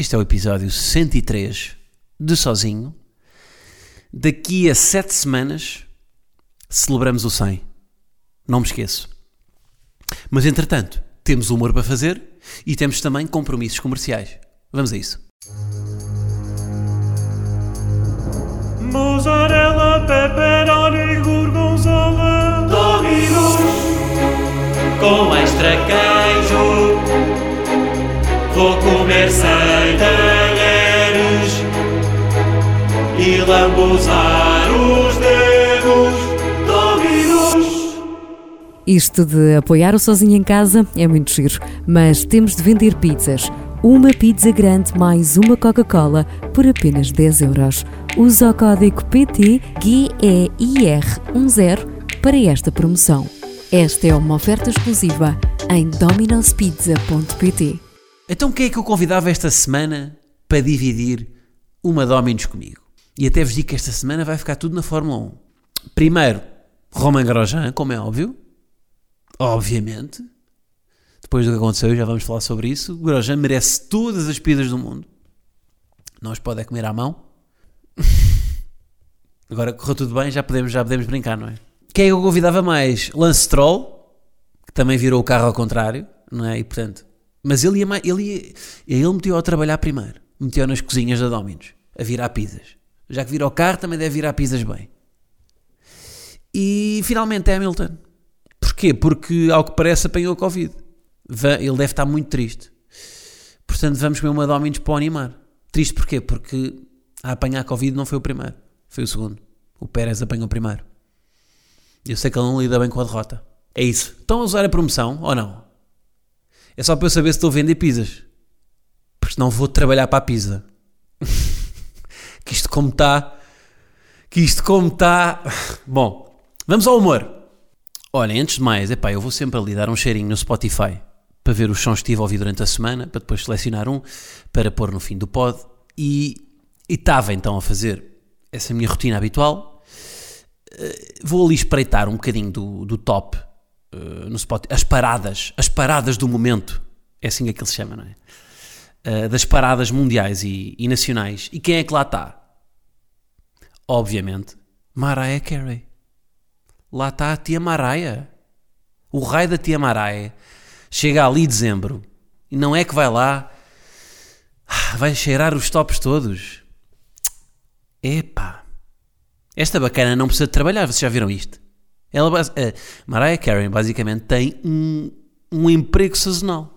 Este é o episódio 103 de Sozinho. Daqui a sete semanas celebramos o 100. Não me esqueço. Mas entretanto, temos humor para fazer e temos também compromissos comerciais. Vamos a isso. Mozzarella, pepperoni, gorgonzola Dominos Com extra queijo Talheres E lambuzar os dedos Dominos Isto de apoiar o sozinho em casa é muito giro, mas temos de vender pizzas. Uma pizza grande mais uma Coca-Cola por apenas 10 euros. Usa o código PTGEIR10 para esta promoção. Esta é uma oferta exclusiva em dominospizza.pt. Então quem é que eu convidava esta semana para dividir uma Dominos comigo? E até vos digo que esta semana vai ficar tudo na Fórmula 1. Primeiro, Romain Grosjean, como é óbvio. Obviamente. Depois do que aconteceu, já vamos falar sobre isso. O Grosjean merece todas as pidas do mundo. Não os pode é comer à mão. Agora correu tudo bem, já podemos, já podemos brincar, não é? Quem é que eu convidava mais? Lance Stroll, que também virou o carro ao contrário, não é? E portanto, mas ele ia mais, ele ia, ele meteu a trabalhar primeiro, meteu nas cozinhas da Dominos, a virar pizzas. Já que virou o carro, também deve virar pizzas bem. E finalmente Hamilton. Porquê? Porque, ao que parece, apanhou a Covid. Ele deve estar muito triste. Portanto, vamos comer uma Dominos para o animar. Triste porquê? Porque a apanhar a Covid não foi o primeiro, foi o segundo. O Pérez apanhou o primeiro. Eu sei que ele não lida bem com a derrota. É isso. Estão a usar a promoção ou não? É só para eu saber se estou a vender pizzas. Porque senão vou trabalhar para a pizza. que isto como está. Que isto como está. Bom, vamos ao humor. Olha, antes de mais, epá, eu vou sempre ali dar um cheirinho no Spotify para ver os sons que tive a ouvir durante a semana, para depois selecionar um para pôr no fim do pod. E e estava então a fazer essa minha rotina habitual. Eh, vou ali espreitar um bocadinho do, do top eh, no Spotify. As paradas, as paradas do momento. É assim que aquilo se chama, não é? Eh, das paradas mundiais e, e nacionais. E quem é que lá está? Obviamente, Mariah Carey. Lá está a tia Mariah. O raio da tia Mariah chega ali em dezembro e não é que vai lá, ah, vai cheirar os tops todos. Epá, esta bacana não precisa de trabalhar, vocês já viram isto? Ela, a Mariah Carey basicamente tem um, um emprego sazonal.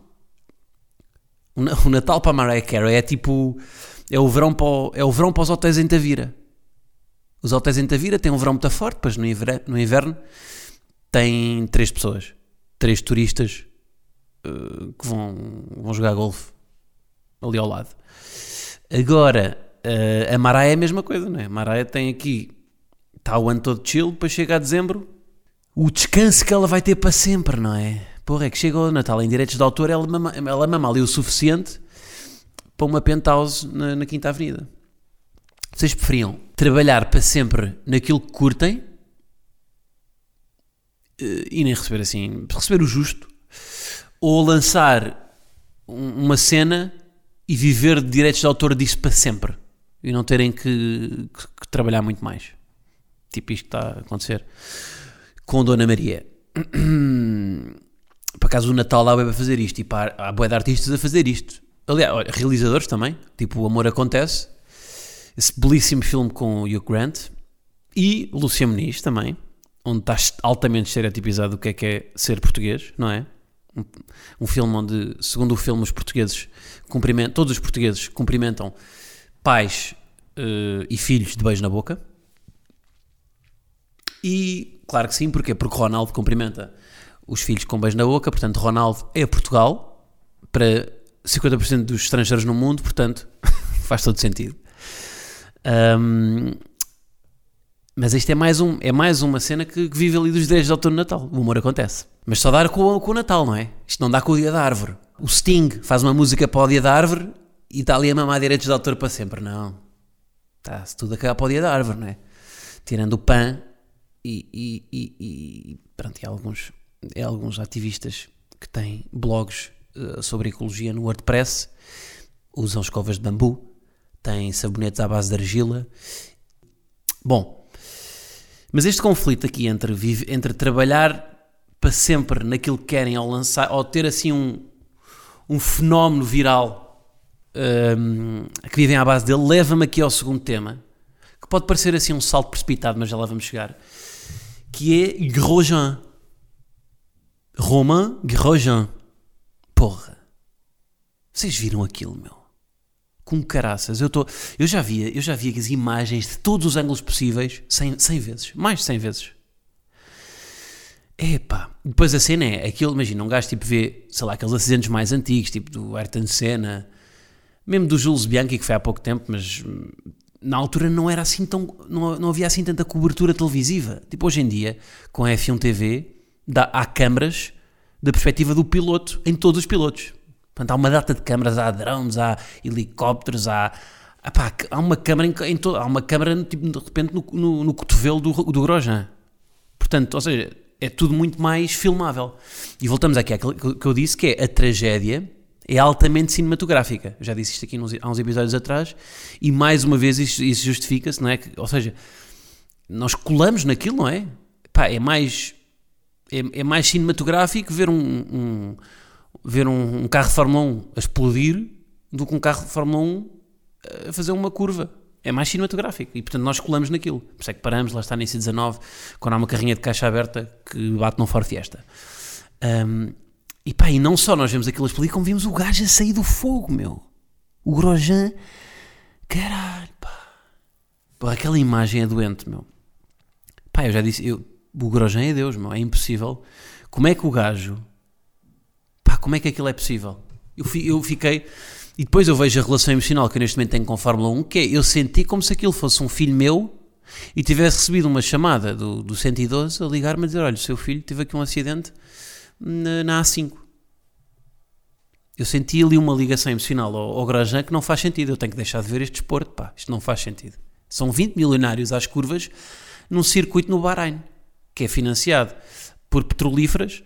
O Na- o Natal para a Mariah Carey é tipo, é o verão para, o- é o verão para os hotéis em Tavira. Os hotéis em Tavira têm um verão muito forte, depois no inverno, no inverno tem três pessoas, três turistas eh, que vão, vão jogar golfe ali ao lado. Agora, eh, a Maraia é a mesma coisa, não é? A Maraia tem aqui, está o ano todo chill, depois chega a dezembro, o descanso que ela vai ter para sempre, não é? Porra, é que chega ao Natal em direitos de autor, ela mama, ela mama ali o suficiente para uma penthouse na, na Quinta Avenida. Vocês preferiam trabalhar para sempre naquilo que curtem eh, e nem receber assim, receber o justo, ou lançar um- uma cena e viver de direitos de autor disso para sempre e não terem que, que- que trabalhar muito mais. Tipo isto que está a acontecer com Dona Maria. Por acaso o Natal bem para fazer isto e pá, há boa de artistas a fazer isto. Aliás, realizadores também, tipo O Amor Acontece, esse belíssimo filme com o Hugh Grant e Lúcia Muniz também, onde está altamente estereotipizado o que é que é ser português, não é? Um, um filme onde, segundo o filme, os portugueses cumprimentam, todos os portugueses cumprimentam pais eh, e filhos de beijo na boca. E claro que sim, porquê? Porque Ronaldo cumprimenta os filhos com beijo na boca, portanto, Ronaldo é Portugal para 50% dos estrangeiros no mundo, portanto, faz todo sentido. Um, mas isto é mais, um, é mais uma cena que, que vive ali dos direitos de autor no Natal. O humor acontece. Mas só dá com, com o Natal, não é? Isto não dá com o dia da árvore. O Sting faz uma música para o dia da árvore e está ali a mamar direitos de autor para sempre. Não. Está-se tudo a cagar para o dia da árvore, não é? Tirando o PAN e, e, e, e pronto, e alguns, alguns ativistas que têm blogs uh, sobre ecologia no WordPress, usam escovas de bambu, têm sabonetes à base de argila. Bom, mas este conflito aqui entre, entre trabalhar para sempre naquilo que querem ao lançar, ou ter assim um, um fenómeno viral um, que vivem à base dele, leva-me aqui ao segundo tema, que pode parecer assim um salto precipitado, mas já lá vamos chegar, que é Grosjean. Romain Grosjean. Porra. Vocês viram aquilo, meu? Com caraças. Eu, tô, eu já via, eu já via as imagens de todos os ângulos possíveis 100, 100 vezes. Mais de 100 vezes. Epá. Depois a cena é aquilo, imagina, um gajo tipo vê, sei lá, aqueles acidentes mais antigos, tipo do Ayrton Senna, mesmo do Jules Bianchi, que foi há pouco tempo, mas hum, na altura não era assim tão, não, não havia assim tanta cobertura televisiva. Tipo hoje em dia, com a F1 TV, dá, há câmaras da perspectiva do piloto, em todos os pilotos. Portanto, há uma data de câmaras, há drones, há helicópteros, há, há uma câmara em, em há uma câmara tipo, de repente no, no, no cotovelo do, do Grosjean. Portanto, ou seja, é tudo muito mais filmável. E voltamos aqui àquilo que eu disse, que é a tragédia é altamente cinematográfica. Eu já disse isto aqui há uns episódios atrás, e mais uma vez isso, isso justifica-se, não é? Ou seja, nós colamos naquilo, não é? Pá, é mais, é, é mais cinematográfico ver um, um ver um, um, carro de Fórmula 1 a explodir do que um carro de Fórmula 1 a fazer uma curva é mais cinematográfico e portanto nós colamos naquilo. Por isso é que paramos, lá está na IC19, quando há uma carrinha de caixa aberta que bate num Ford Fiesta. Um, e pá, e não só nós vemos aquilo explodir, como vimos o gajo a sair do fogo, meu. O Grosjean, caralho, pá. Aquela imagem é doente, meu. Pá, eu já disse, eu, o Grosjean é Deus, meu, é impossível. Como é que o gajo, pá, como é que aquilo é possível? Eu, eu fiquei e depois eu vejo a relação emocional que eu neste momento tenho com a Fórmula 1, que é eu senti como se aquilo fosse um filho meu e tivesse recebido uma chamada do, do 112 a ligar-me a dizer: Olha, o seu filho teve aqui um acidente na, na A5. Eu senti ali uma ligação emocional ao, ao Grosjean que não faz sentido. Eu tenho que deixar de ver este desporto, pá, isto não faz sentido. São 20 milionários às curvas num circuito no Bahrein, que é financiado por petrolíferas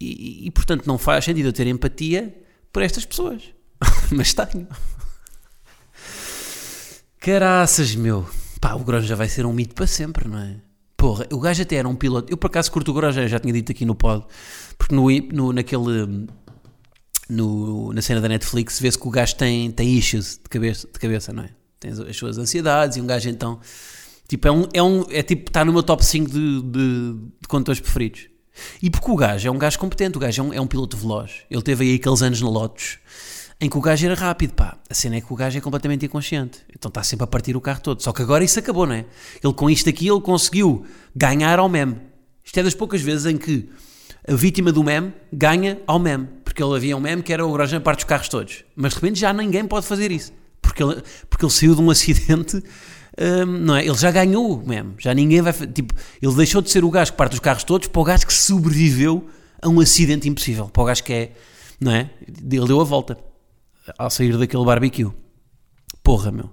e, e, portanto não faz sentido eu ter empatia por estas pessoas. Mas tenho. Caraças, meu. Pá, o Grosjean vai ser um mito para sempre, não é? Porra, o gajo até era um piloto. Eu por acaso curto o Grosjean, já tinha dito aqui no pod. Porque no, no, naquele. No, na cena da Netflix vê-se que o gajo tem, tem issues de cabeça, de cabeça, não é? Tem as suas ansiedades e um gajo então. Tipo, é um. É, um, é tipo, está no meu top 5 de, de, de condutores preferidos. E porque o gajo é um gajo competente, o gajo é um, é um piloto veloz. Ele teve aí aqueles anos na Lotus em que o gajo era rápido, pá. A cena é que o gajo é completamente inconsciente. Então está sempre a partir o carro todo. Só que agora isso acabou, não é? Ele com isto aqui, ele conseguiu ganhar ao meme. Isto é das poucas vezes em que a vítima do meme ganha ao meme. Porque ele havia um meme que era o Grosjean parte dos carros todos. Mas de repente já ninguém pode fazer isso. Porque ele, porque ele saiu de um acidente... Um, não é? Ele já ganhou o meme. Já ninguém vai... Tipo, ele deixou de ser o gajo que parte dos carros todos para o gajo que sobreviveu a um acidente impossível. Para o gajo que é... Não é? Ele deu a volta ao sair daquele barbecue. Porra, meu.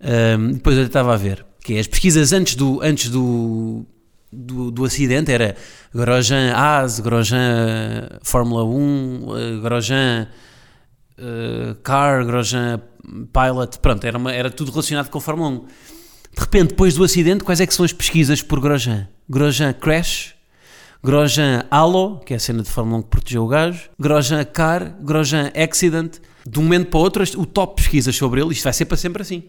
Um, depois eu estava a ver que é as pesquisas antes do, antes do, do, do acidente era Grosjean AS, Grosjean Fórmula 1, Grosjean uh, Car, Grosjean Pilot, pronto, era, uma, era tudo relacionado com a Fórmula 1. De repente, depois do acidente, quais é que são as pesquisas por Grosjean? Grosjean Crash, Grosjean Halo, que é a cena de Fórmula 1 que protegeu o gajo, Grosjean Car, Grosjean Accident. De um momento para o outro, o top pesquisas sobre ele, isto vai ser para sempre assim.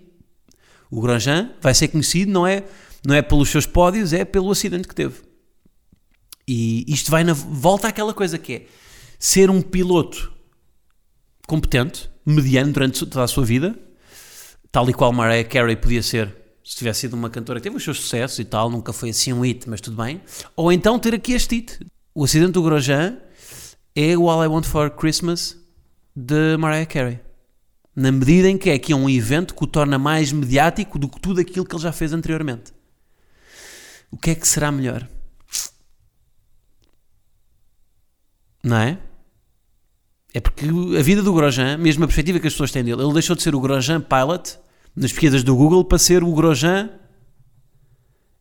O Grosjean vai ser conhecido, não é, não é pelos seus pódios, é pelo acidente que teve. E isto vai na volta àquela coisa que é ser um piloto competente, mediano durante toda a sua vida, tal e qual Mariah Carey podia ser se tivesse sido uma cantora que teve os seus sucessos e tal, nunca foi assim um hit, mas tudo bem. Ou então ter aqui este hit. O acidente do Grosjean é o All I Want for Christmas de Mariah Carey. Na medida em que é é um evento que o torna mais mediático do que tudo aquilo que ele já fez anteriormente. O que é que será melhor? Não é? É porque a vida do Grosjean, mesmo a perspectiva que as pessoas têm dele, ele deixou de ser o Grosjean Pilot nas pesquisas do Google para ser o Grosjean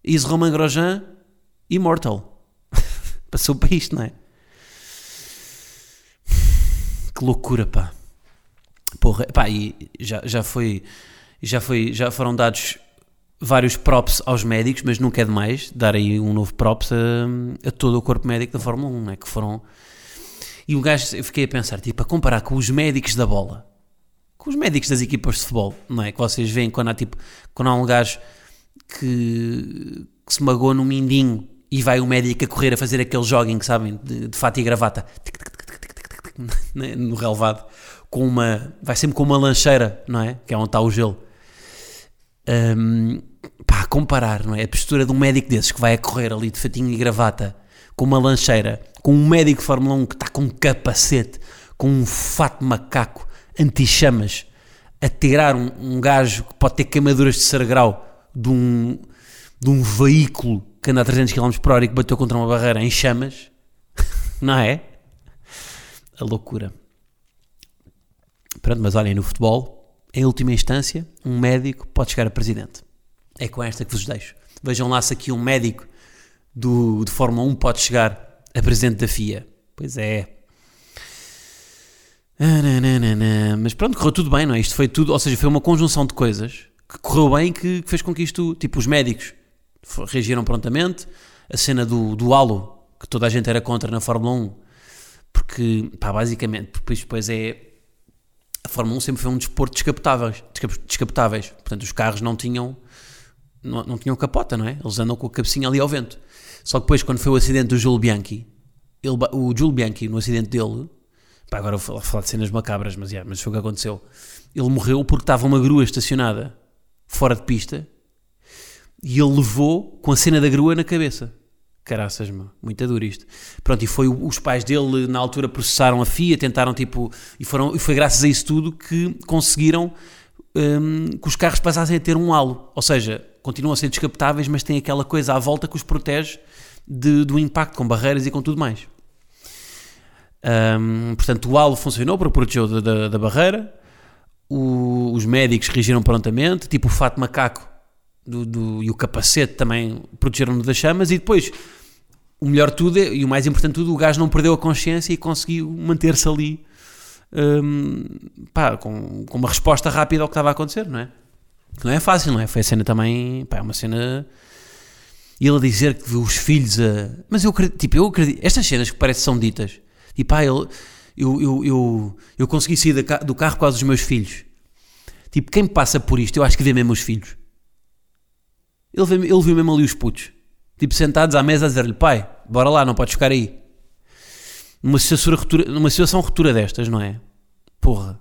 Is Roman Grosjean Immortal. Passou para isto, não é? Que loucura, pá. Porra, pá, e já, já foi, já foi, já foram dados vários props aos médicos, mas nunca é demais dar aí um novo props a, a todo o corpo médico da Fórmula 1, não é? Que foram e o gajo, eu fiquei a pensar, tipo, a comparar com os médicos da bola, com os médicos das equipas de futebol, não é? Que vocês veem quando há, tipo, quando há um gajo que, que se magoa no mindinho e vai o médico a correr a fazer aquele jogging, sabem, de, de fato e gravata, no relevado, com uma, vai sempre com uma lancheira, não é? Que é onde está o gelo. Um, pá, comparar, não é? A postura de um médico desses que vai a correr ali de fatinho e gravata com uma lancheira, com um médico de Fórmula 1 que está com um capacete, com um fato macaco, anti-chamas, a tirar um, um gajo que pode ter queimaduras de sargrau de um, de um veículo que anda a 300 km por hora e que bateu contra uma barreira em chamas, não é? A loucura. Pronto, mas olhem, no futebol, em última instância, um médico pode chegar a presidente. É com esta que vos deixo. Vejam lá se aqui um médico do, de Fórmula 1 pode chegar a presidente da FIA. Pois é. Mas pronto, correu tudo bem, não é? Isto foi tudo, ou seja, foi uma conjunção de coisas que correu bem que, que fez com que isto, tipo, os médicos reagiram prontamente. A cena do, do halo, que toda a gente era contra na Fórmula 1, porque, pá, basicamente, porque depois é. A Fórmula 1 sempre foi um desporto descapotáveis, descapotáveis. Portanto, os carros não tinham, não, não tinham capota, não é? Eles andam com a cabecinha ali ao vento. Só que depois, quando foi o acidente do Júlio Bianchi, ele, o Júlio Bianchi, no acidente dele, pá, agora vou falar de cenas macabras, mas, yeah, mas foi o que aconteceu. Ele morreu porque estava uma grua estacionada fora de pista e ele levou com a cena da grua na cabeça. Caraças, meu, muito duro isto. Pronto, e foi os pais dele na altura processaram a FIA, tentaram tipo, e, foram, e foi graças a isso tudo que conseguiram um, que os carros passassem a ter um halo. Ou seja, continuam a ser descapotáveis, mas têm aquela coisa à volta que os protege de, do impacto com barreiras e com tudo mais. Um, portanto, o halo funcionou para proteger da, da, barreira. O, os médicos reagiram prontamente, tipo o fato macaco do, do, e o capacete também protegeram-no das chamas. E depois, o melhor tudo e o mais importante tudo, o gajo não perdeu a consciência e conseguiu manter-se ali um, pá, com, com uma resposta rápida ao que estava a acontecer, não é? Não é fácil, não é? Foi a cena também, pá, é uma cena e ele a dizer que os filhos a. Mas eu acredito, tipo, eu acredito. Estas cenas que parece que são ditas, tipo, ah, ele, eu, eu, eu, eu consegui sair do carro causa dos meus filhos. Tipo, quem passa por isto, eu acho que vê mesmo os filhos. Ele, vê, ele viu mesmo ali os putos, tipo, sentados à mesa a dizer-lhe, pai, bora lá, não podes ficar aí. Numa situação, ruptura, numa situação ruptura destas, não é? Porra.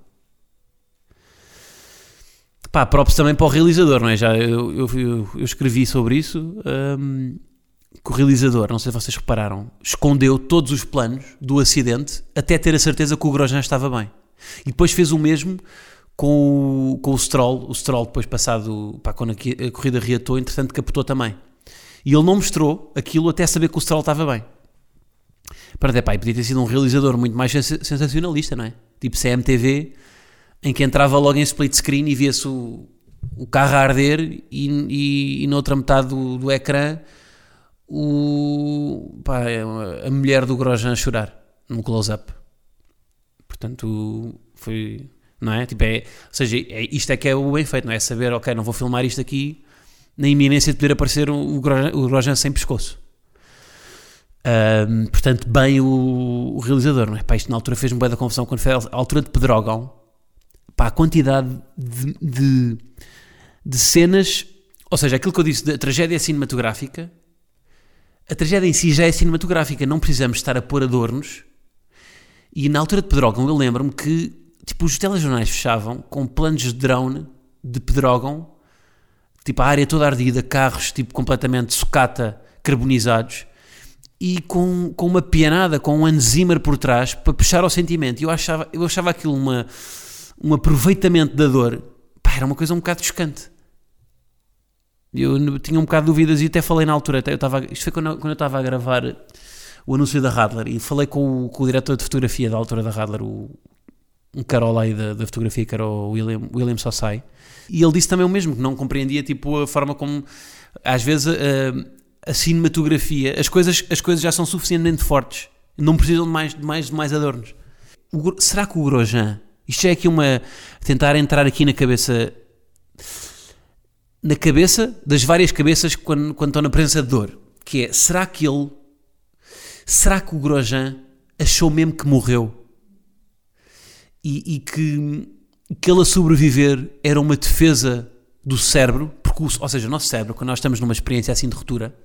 Pá, props também para o realizador, não é? Já eu, eu, eu, eu escrevi sobre isso. Um, que o realizador, não sei se vocês repararam, escondeu todos os planos do acidente até ter a certeza que o Grosjean estava bem. E depois fez o mesmo com o, com o Stroll. O Stroll, depois passado, pá, quando a, corrida reatou, entretanto capotou também. E ele não mostrou aquilo até saber que o Stroll estava bem. Para pá, podia ter sido um realizador muito mais sensacionalista, não é? Tipo CMTV em que entrava logo em split screen e via-se o, o carro a arder e, e, e noutra metade do, do ecrã o, pá, a mulher do Grosjean a chorar num close-up. Portanto, foi. Não é? Tipo, é, ou seja, é, isto é que é o bem feito, não é? Saber, ok, não vou filmar isto aqui na iminência de poder aparecer o, o Grosjean sem pescoço. Um, portanto, bem o, o, realizador, não é? Pá, isto na altura fez-me bem da confusão quando foi a altura de Pedrógão pá, a quantidade de, de, de, cenas, ou seja, aquilo que eu disse da tragédia cinematográfica, a tragédia em si já é cinematográfica, não precisamos estar a pôr adornos. E na altura de Pedrógão, eu lembro-me que tipo, os telejornais fechavam com planos de drone de Pedrógão, tipo a área toda ardida, carros tipo completamente sucata, carbonizados, e com, com uma pianada, com um Anzimer por trás para puxar ao sentimento. Eu achava, eu achava aquilo uma, um aproveitamento da dor. Pá, era uma coisa um bocado chocante. Eu tinha um bocado de dúvidas e até falei na altura. Até eu estava, isto foi quando, quando eu estava a gravar o anúncio da Radler e falei com o, com o diretor de fotografia da altura da Radler, o, um Carol aí da, da fotografia, que era o William, William Sossai, e ele disse também o mesmo, que não compreendia tipo, a forma como às vezes a, a cinematografia, as coisas, as coisas já são suficientemente fortes, não precisam de mais, de mais, de mais adornos. O será que o Grosjean, isto é aqui uma, tentar entrar aqui na cabeça, na cabeça das várias cabeças quando, quando estão na presença de dor, que é, será que ele, será que o Grosjean achou mesmo que morreu? e, e que, que ele a sobreviver era uma defesa do cérebro, porque, ou seja, o nosso cérebro, quando nós estamos numa experiência assim de ruptura,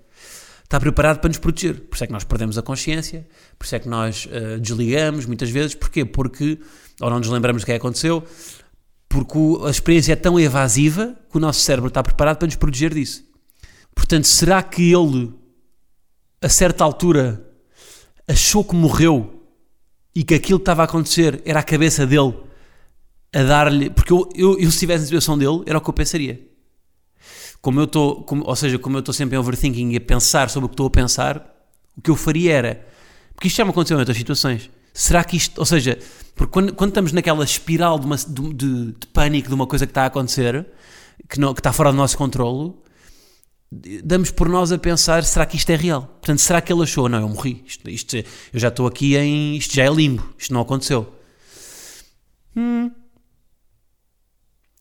está preparado para nos proteger. Por isso é que nós perdemos a consciência, por isso é que nós ah, desligamos muitas vezes. Porquê? Porque, ou não nos lembramos do que é que aconteceu, porque o- a experiência é tão evasiva que o nosso cérebro está preparado para nos proteger disso. Portanto, será que ele, a certa altura, achou que morreu e que aquilo que estava a acontecer era a cabeça dele a dar-lhe. Porque eu, eu, eu, se estivesse na situação dele, era o que eu pensaria. Como eu estou, ou seja, como eu estou sempre em overthinking e a pensar sobre o que estou a pensar, o que eu faria era. Porque isto já me aconteceu em outras situações. Será que isto. Ou seja, porque quando, quando estamos naquela espiral de, uma- de- de- pânico de uma coisa que está a acontecer, que, não, que está fora do nosso controlo, damos por nós a pensar, será que isto é real? Portanto, será que ele achou? Não, eu morri. Isto, isto- eu já estou aqui em... Isto já é limbo. Isto não aconteceu. Hum.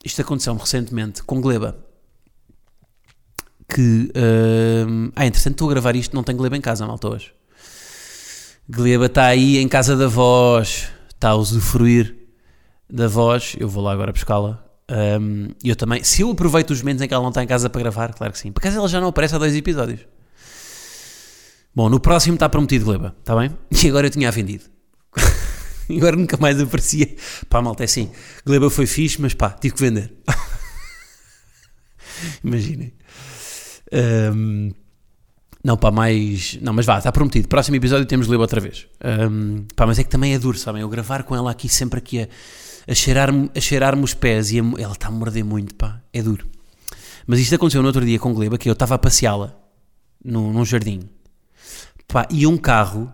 Isto aconteceu-me recentemente com Gleba. Que... hum, ah, interessante, estou a gravar isto, não tenho Gleba em casa, malta, hoje. Gleba está aí em casa da voz. Está a usufruir da voz. Eu vou lá agora buscá-la. Um, eu também, se eu aproveito os momentos em que ela não está em casa para gravar, claro que sim. Por acaso ela já não aparece há dois episódios. Bom, no próximo está prometido Gleba, está bem? E agora eu tinha e agora nunca mais aparecia. Pá, malta, é assim. Gleba foi fixe, mas pá, tive que vender. Imaginem. Um, não, pá, mais. Não, mas vá, está prometido. Próximo episódio temos Gleba outra vez. Um, pá, mas é que também é duro, sabem? Eu gravar com ela aqui sempre aqui a a cheirar-me cheirar os pés e a- ela está a morder muito, pá, é duro. Mas isto aconteceu no outro dia com Gleba, que eu estava a passeá-la num, num jardim, pá, e um carro,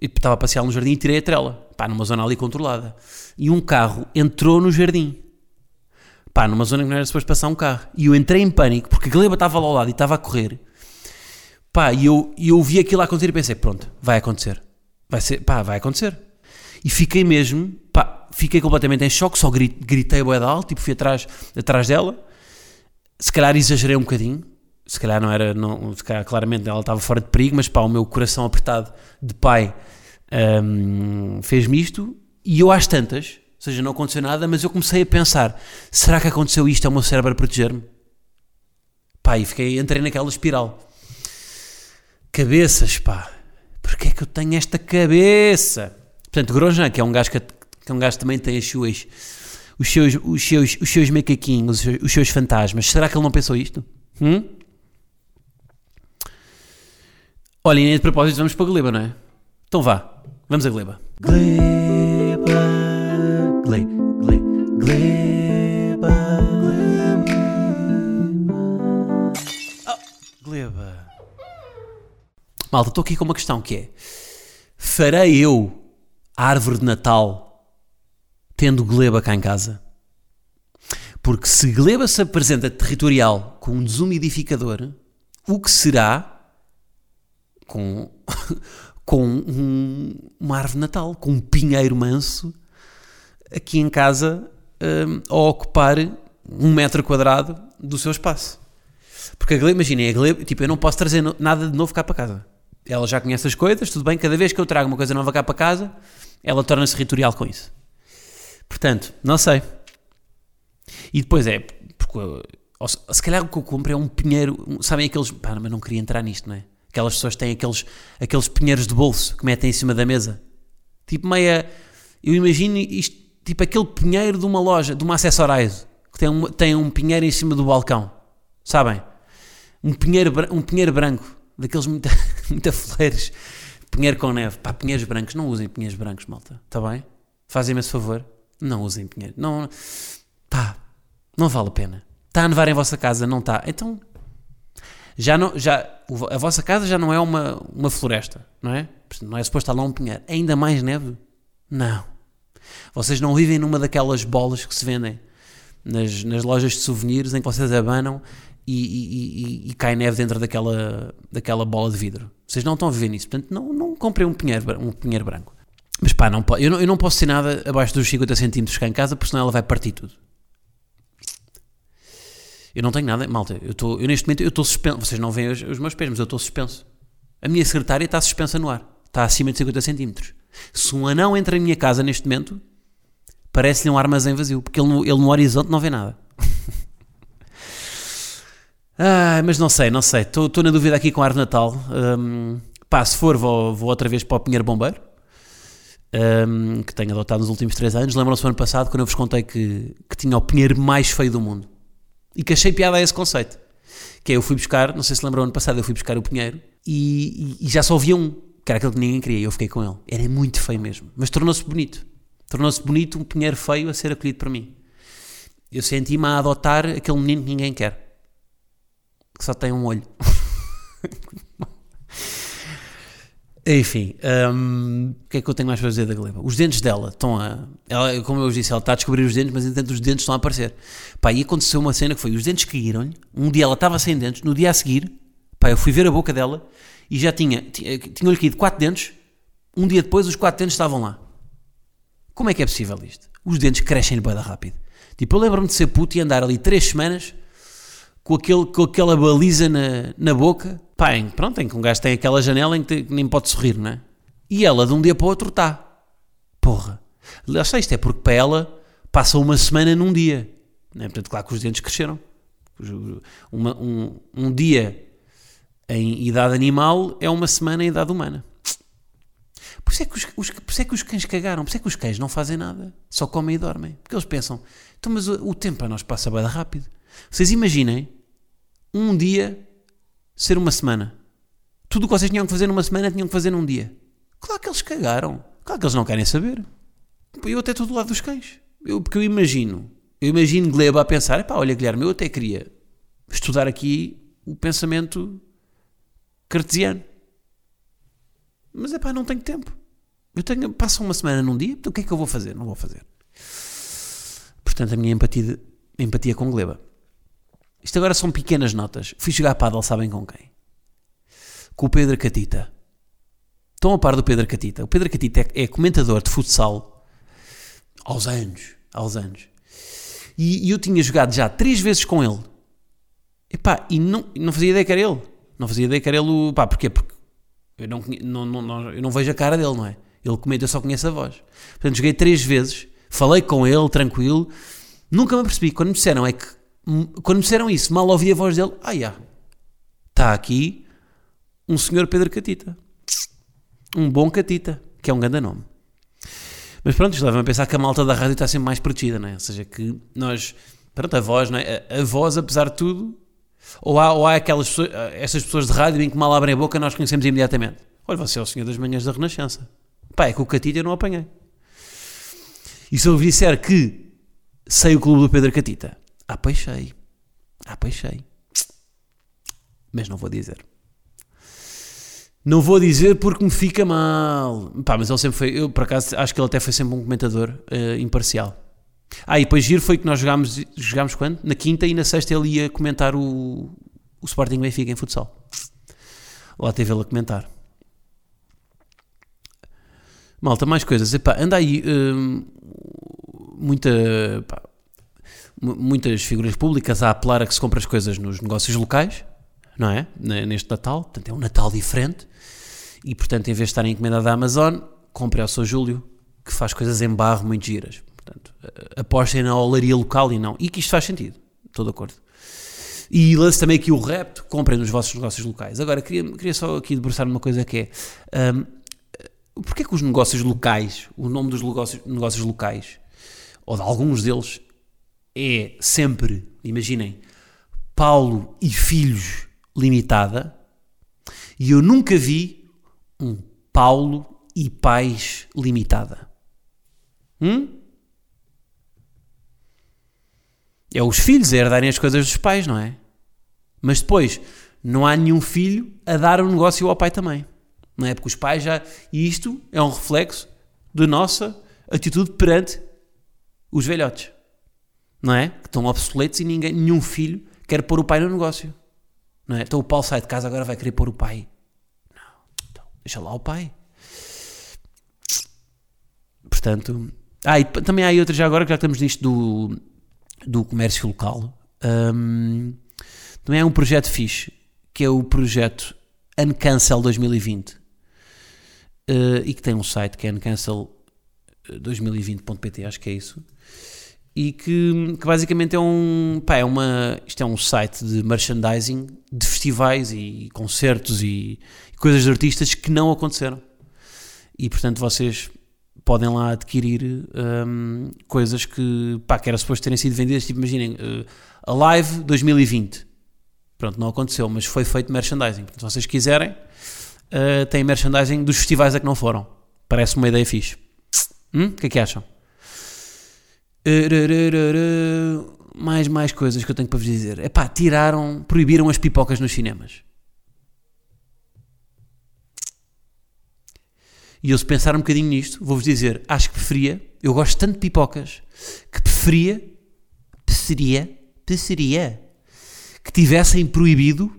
estava a passeá-la no jardim e tirei a trela, pá, numa zona ali controlada, e um carro entrou no jardim, pá, numa zona que não era suposto passar um carro, e eu entrei em pânico, porque Gleba estava lá ao lado e estava a correr, pá, e eu, eu vi aquilo acontecer e pensei, pronto, vai acontecer, vai ser, pá, vai acontecer, e fiquei mesmo, pá, fiquei completamente em choque, só gri- gritei bué de alto, tipo, fui atrás, atrás dela, se calhar exagerei um bocadinho, se calhar não era, não, se calhar claramente ela estava fora de perigo, mas pá, o meu coração apertado de pai hum, fez-me isto, e eu às tantas, ou seja, não aconteceu nada, mas eu comecei a pensar, será que aconteceu isto ao meu cérebro a proteger-me? Pá, e fiquei, entrei naquela espiral. Cabeças, pá, porquê é que eu tenho esta cabeça? Portanto, Grosjean, que é um gajo que, que é um gajo que também tem as suas, os, seus, os, seus, os seus macaquinhos, os seus, os seus fantasmas, será que ele não pensou isto? Hum? Olha, e nem de propósito vamos para a Gleba, não é? Então vá, vamos a Gleba. Gleba, gle, gle, gleba, Gleba. Malta, estou aqui com uma questão que é: farei eu a árvore de Natal tendo Gleba cá em casa? Porque se Gleba se apresenta territorial com um desumidificador, o que será com, com um- uma árvore de Natal, com um pinheiro manso aqui em casa hum, a ocupar um metro quadrado do seu espaço? Porque a Gleba, imaginem, a Gleba, tipo, eu não posso trazer nada de novo cá para casa. Ela já conhece as coisas, tudo bem, cada vez que eu trago uma coisa nova cá para casa, ela torna-se territorial com isso. Portanto, não sei. E depois é, porque, ou se, calhar o que eu compro é um pinheiro, um- sabem aqueles, pá, mas não queria entrar nisto, não é? Aquelas pessoas têm aqueles, aqueles pinheiros de bolso que metem em cima da mesa. Tipo meia, eu imagino isto, tipo aquele pinheiro de uma loja, de uma Accessorize, que tem um, tem um pinheiro em cima do balcão, sabem? Um pinheiro, um pinheiro branco, daqueles muito, muito afoleiros, Pinheiro com neve. Pá, pinheiros brancos. Não usem pinheiros brancos, malta. Está bem? Fazem-me esse favor. Não usem pinheiro. Não, pá, não vale a pena. Está a nevar em vossa casa? Não está. Então, já não, já, a vossa casa já não é uma, uma floresta, não é? Não é suposto estar lá um pinheiro. Ainda mais neve? Não. Vocês não vivem numa daquelas bolas que se vendem nas, nas lojas de souvenirs em que vocês abanam e, e- e- cai neve dentro daquela, daquela bola de vidro. Vocês não estão a viver nisso. Portanto, não, não comprem um pinheiro, um pinheiro branco. Mas pá, não, eu, não, eu não posso ter nada abaixo dos 50 centímetros cá em casa, porque senão ela vai partir tudo. Eu não tenho nada, malta. Eu, estou, eu neste momento eu estou suspenso. Vocês não veem os, os meus pés, mas eu estou suspenso. A minha secretária está suspensa no ar. Está acima de 50 centímetros. Se um anão entra em minha casa neste momento, parece-lhe um armazém vazio, porque ele ele no horizonte não vê nada. ah, mas não sei, não sei. Estou na dúvida aqui com a árvore de Natal. Hum, pá, se for, vou, vou outra vez para o Pinheiro Bombeiro. hum, que tenho adotado nos últimos 3 anos. Lembram-se do ano passado quando eu vos contei que, que tinha o pinheiro mais feio do mundo e que achei piada a esse conceito. Que é, eu fui buscar, não sei se lembram, ano passado eu fui buscar o Pinheiro e, e- e já só havia um, que era aquele que ninguém queria, e eu fiquei com ele. Era muito feio mesmo, mas tornou-se bonito. Tornou-se bonito um Pinheiro feio a ser acolhido por mim. Eu senti-me a adotar aquele menino que ninguém quer, que só tem um olho. Enfim, hum, o que é que eu tenho mais para dizer da Gleba? Os dentes dela estão a. Ela, como eu vos disse, ela está a descobrir os dentes, mas entretanto os dentes estão a aparecer. Pá, e aconteceu uma cena que foi: os dentes caíram-lhe. Um dia ela estava sem dentes, no dia a seguir, pá, eu fui ver a boca dela e já tinha. tinha- Tinham-lhe caído quatro dentes. Um dia depois, os quatro dentes estavam lá. Como é que é possível isto? Os dentes crescem-lhe bem rápido. Tipo, eu lembro-me de ser puto e andar ali três semanas com, aquele, com aquela baliza na, na boca. Pá, em, pronto, em que um gajo tem aquela janela em que que nem pode sorrir, não é? E ela, de um dia para o outro, está. Porra. Lá está, isto é porque para ela passa uma semana num dia. Não é? Portanto, claro que os dentes cresceram. Uma- um, um dia em idade animal é uma semana em idade humana. Por isso, é que os, os- por isso é que os cães cagaram, por isso é que os cães não fazem nada, só comem e dormem. Porque eles pensam, então, mas o, o tempo para nós passa bem rápido. Vocês imaginem um dia ser uma semana. Tudo o que vocês tinham que fazer numa semana tinham que fazer num dia. Claro que eles cagaram. Claro que eles não querem saber. Eu até estou do lado dos cães. Eu, porque eu imagino, eu imagino Gleba a pensar, pá, olha Guilherme, eu até queria estudar aqui o pensamento cartesiano. Mas é pá, não tenho tempo. Eu tenho, passo uma semana num dia, então o que é que eu vou fazer? Não vou fazer. Portanto, a minha empatia, empatia com Gleba. Isto agora são pequenas notas. Fui jogar paddle, sabem com quem? Com o Pedro Catita. Estão a par do Pedro Catita. O Pedro Catita é, é comentador de futsal aos anos. Aos anos. E, e eu tinha jogado já três vezes com ele. Epá, e não, não fazia ideia que era ele. Não fazia ideia que era ele. Pá, porquê? Porque eu não, não, não, não- eu não vejo a cara dele, não é? Ele comenta, eu só conheço a voz. Portanto, joguei três vezes, falei com ele, tranquilo. Nunca me percebi. Quando me disseram, é que, quando me disseram isso, mal ouvi a voz dele, ah, já, está aqui um senhor Pedro Catita. Um bom Catita, que é um grande nome. Mas pronto, isto leva-me a pensar que a malta da rádio está sempre mais protegida, não é? Ou seja, que nós, pronto, a voz, não é? A, a voz, apesar de tudo, ou há, ou há aquelas pessoas, essas pessoas de rádio em que mal abrem a boca nós conhecemos imediatamente. Olha, você é o senhor das manhãs da Renascença. Pá, é que o Catita eu não apanhei. E se eu disser que sei o clube do Pedro Catita, ah, pois sei. Ah, pois sei. Mas não vou dizer. Não vou dizer porque me fica mal. Pá, mas ele sempre foi. Eu, por acaso, acho que ele até foi sempre um comentador eh, imparcial. Ah, e depois giro foi que nós jogámos, jogámos quando? Na quinta e na sexta ele ia comentar o, o Sporting Benfica em futsal. Lá teve ele a comentar. Malta, mais coisas. Epá, anda aí hum, muita, pá, muitas figuras públicas a apelar a que se compre as coisas nos negócios locais, não é? Ne- Neste Natal. Portanto, é um Natal diferente. E, portanto, em vez de estarem encomendado da Amazon, compre ao seu Júlio, que faz coisas em barro muito giras. Portanto, apostem na olaria local e não. E que isto faz sentido. Estou de acordo. E lance também aqui o repto, comprem nos vossos negócios locais. Agora, queria, queria só aqui debruçar numa coisa que é... hum, Porquê que os negócios locais, o nome dos negócios, negócios locais, ou de alguns deles, é sempre, imaginem, Paulo e Filhos Limitada, e eu nunca vi um Paulo e Pais Limitada? Hum? É os filhos a herdarem as coisas dos pais, não é? Mas depois, não há nenhum filho a dar o negócio ao pai também. Não é? Porque os pais já. E isto é um reflexo da nossa atitude perante os velhotes. Não é? Que estão obsoletos e ninguém, nenhum filho quer pôr o pai no negócio. Não é? Então o Paulo sai de casa agora vai querer pôr o pai. Não. Então, deixa lá o pai. Portanto. Ah, e também há aí outra já agora que já estamos nisto do, do comércio local. Hum, também há um projeto fixe que é o projeto Uncancel 2020 eh, e que tem um site que é uncancel2020.pt, acho que é isso. E que, que basicamente é um, pá, é uma, isto é um site de merchandising de festivais e concertos e, e coisas de artistas que não aconteceram. E portanto vocês podem lá adquirir hum, coisas que, pá, que era suposto terem sido vendidas, tipo imaginem, eh, a Live 2020. Pronto, não aconteceu, mas foi feito merchandising. Portanto, se vocês quiserem, uh, tem merchandising dos festivais a que não foram. Parece uma ideia fixe. Hum? O que é que acham? Mais, mais coisas que eu tenho para vos dizer. Epá, tiraram, proibiram as pipocas nos cinemas. E eu se pensar um bocadinho nisto, vou-vos dizer, acho que preferia, eu gosto tanto de pipocas, que preferia, preferia, preferia que tivessem proibido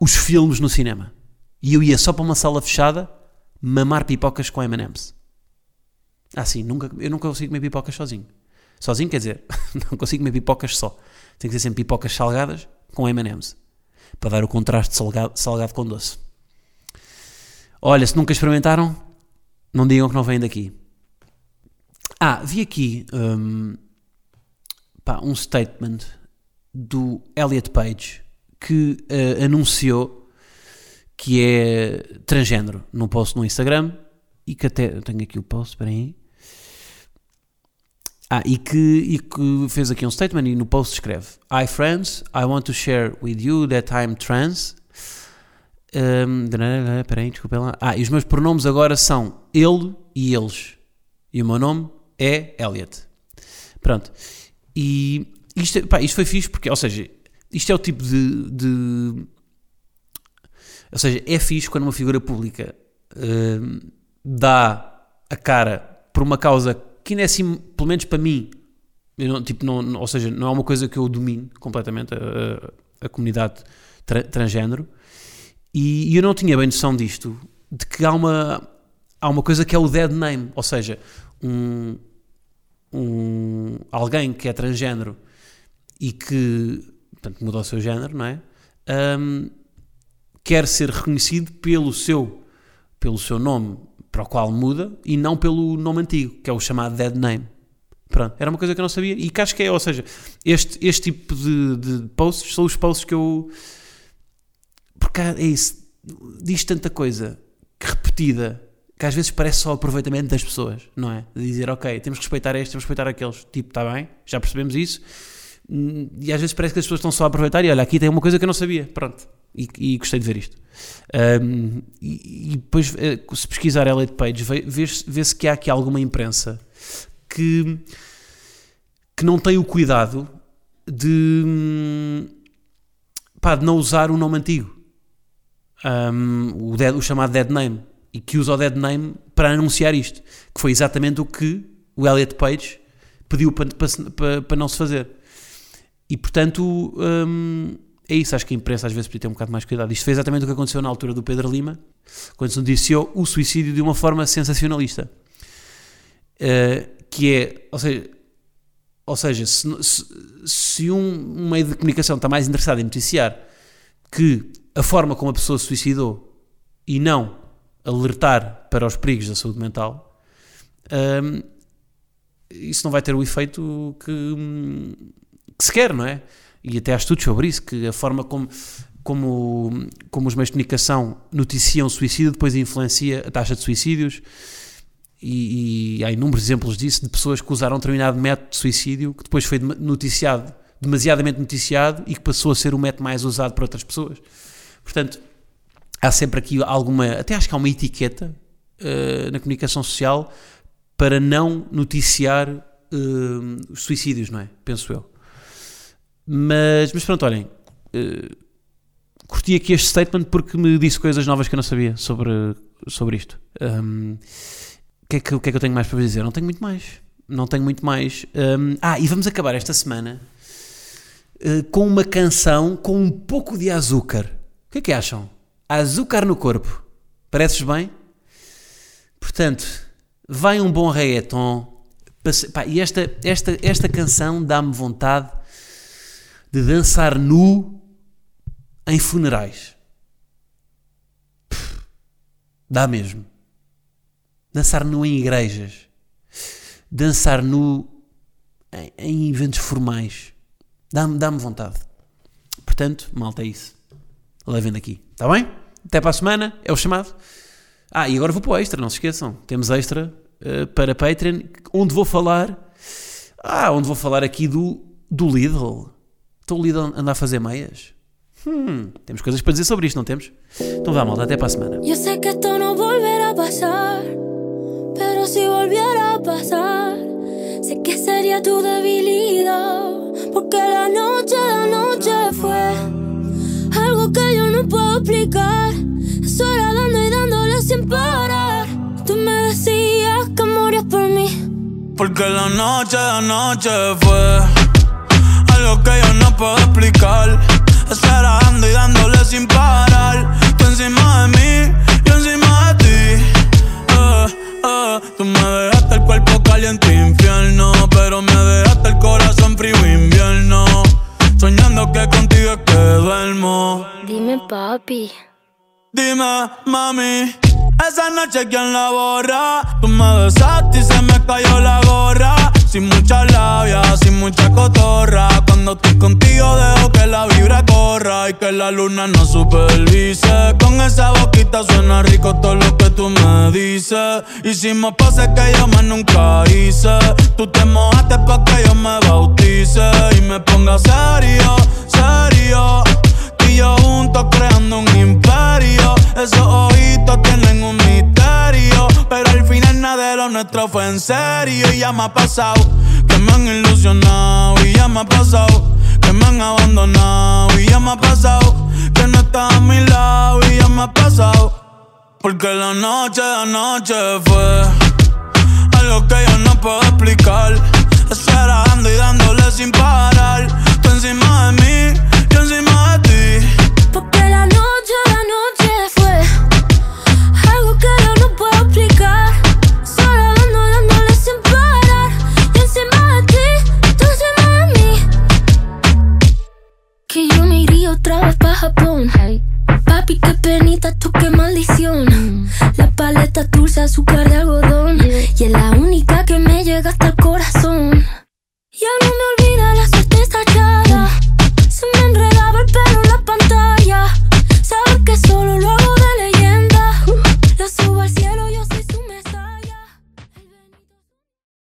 os filmes no cinema. E eu ia só para uma sala fechada mamar pipocas com M&M's. Ah, sim, nunca, eu nunca consigo comer pipocas sozinho. Sozinho quer dizer, não consigo comer pipocas só. Tem que ser sempre pipocas salgadas com M&M's. Para dar o contraste salgado, salgado com doce. Olha, se nunca experimentaram, não digam que não vêm daqui. Ah, vi aqui hum, pá, um statement do Elliot Page que eh, anunciou que é transgênero num post no Instagram e que até eu tenho aqui o post, espera aí. Ah, e que, e que fez aqui um statement e no post escreve Hi friends, I want to share with you that I'm trans. Um, espera aí, desculpa lá. Ah, e os meus pronomes agora são ele e eles. E o meu nome é Elliot. Pronto. E isto, pá, isto foi fixe porque, ou seja, isto é o tipo de, de- ou seja, é fixe quando uma figura pública hum, dá a cara por uma causa que ainda é assim, pelo menos para mim, não, tipo, não, ou seja, não é uma coisa que eu domino completamente, a, a- a comunidade tra, transgénero, e, e eu não tinha bem noção disto, de que há uma, há uma coisa que é o dead name, ou seja, um, um, alguém que é transgénero e que portanto, muda o seu género, não é? Hum, quer ser reconhecido pelo seu, pelo seu nome para o qual muda e não pelo nome antigo, que é o chamado dead name. Pronto, era uma coisa que eu não sabia e que acho que é, ou seja, este, este tipo de, de posts são os posts que eu. Porque é isso, diz tanta coisa que repetida que às vezes parece só aproveitamento das pessoas, não é? De dizer, ok, temos que respeitar este, temos que respeitar aqueles, tipo, está bem, já percebemos isso, e às vezes parece que as pessoas estão só a aproveitar e olha, aqui tem uma coisa que eu não sabia, pronto, e, e gostei de ver isto. Um, e, e depois, eh, se pesquisar Elliot Page, vê- vê-se vê-se que há aqui alguma imprensa que, que não tem o cuidado de, hum, pá, de não usar o nome antigo, Um, o, dead- o chamado dead name, e que usa o dead name para anunciar isto, que foi exatamente o que o Elliot Page pediu para, para- para não se fazer. E portanto, hum, é isso. Acho que a imprensa às vezes podia ter um bocado mais cuidado. Isto foi exatamente o que aconteceu na altura do Pedro Lima, quando se noticiou o suicídio de uma forma sensacionalista. Uh, que é, ou seja, ou seja se, se, se um, meio de comunicação está mais interessado em noticiar que a forma como a pessoa se suicidou e não alertar para os perigos da saúde mental, hum, isso não vai ter o efeito que, hum, que se quer, não é? E até há estudos sobre isso, que a forma como, como, como os meios de comunicação noticiam suicídio depois influencia a taxa de suicídios. E, e há inúmeros exemplos disso, de pessoas que usaram um determinado método de suicídio que depois foi noticiado, demasiadamente noticiado e que passou a ser o método mais usado por outras pessoas. Portanto, há sempre aqui alguma, até acho que há uma etiqueta eh, na comunicação social para não noticiar eh, os suicídios, não é? Penso eu. Mas, mas pronto, olhem, eh, curti aqui este statement porque me disse coisas novas que eu não sabia sobre, sobre isto. Um, o, que é que, que é que eu tenho mais para dizer? Não tenho muito mais. Não tenho muito mais. Um, ah, e vamos acabar esta semana eh, com uma canção com um pouco de açúcar. O que é que acham? Açúcar no corpo. Pareces bem? Portanto, vai um bom reggaeton. Passe- pá, e esta, esta, esta canção dá-me vontade de dançar nu em funerais. Dá mesmo. Dançar nu em igrejas. Dançar nu em, em eventos formais. Dá-me dá vontade. Portanto, malta, é isso. Levem daqui. Está bem? Até para a semana. É o chamado. Ah, e agora vou para o extra, não se esqueçam. Temos extra eh, para Patreon, onde vou falar. Ah, onde vou falar aqui do, do Lidl. Estou o Lidl a andar a fazer meias. Hum, temos coisas para dizer sobre isto, não temos? Então vá, malta, até para a semana. Yo sé que esto no volverá a pasar, pero si volviera a pasar, sé que sería tu debilidad, porque la noche, la noche fue algo que yo no puedo explicar. Eso era dando y dándole sin parar. Tú me decías que morías por mí. Porque la noche, la noche fue algo que yo no puedo explicar. Esperando y dándole sin parar. Tú encima de mí, yo encima de ti. Eh, eh, Tú me dejaste el cuerpo caliente infierno, pero me dejaste el corazón frío invierno. Soñando que contigo es que duermo. Dime, papi. Dime, mami, esa noche quién la borra. Tú me besaste y se me cayó la gorra. Sin mucha labia, sin mucha cotorra. Cuando estoy contigo dejo que la vibra corra y que la luna no supervise. Con esa boquita suena rico todo lo que tú me dices. Hicimos pases que yo más nunca hice. Tú te mojaste pa' que yo me bautice y me ponga serio, serio. Tú y yo juntos creando un imperio. Esos ojitos tienen un misterio. De lo nuestro fue en serio. Y ya me ha pasado que me han ilusionado. Y ya me ha pasado que me han abandonado. Y ya me ha pasado que no estás a mi lado. Y ya me ha pasado. Porque la noche, la noche fue algo que yo no puedo explicar. Esperando y dándole sin parar. Tú encima de mí, yo encima de ti. Porque la noche, la noche fue otra vez para Japón. Papi, qué penita, tú qué maldición. La paleta dulce, azúcar de algodón. Y es la única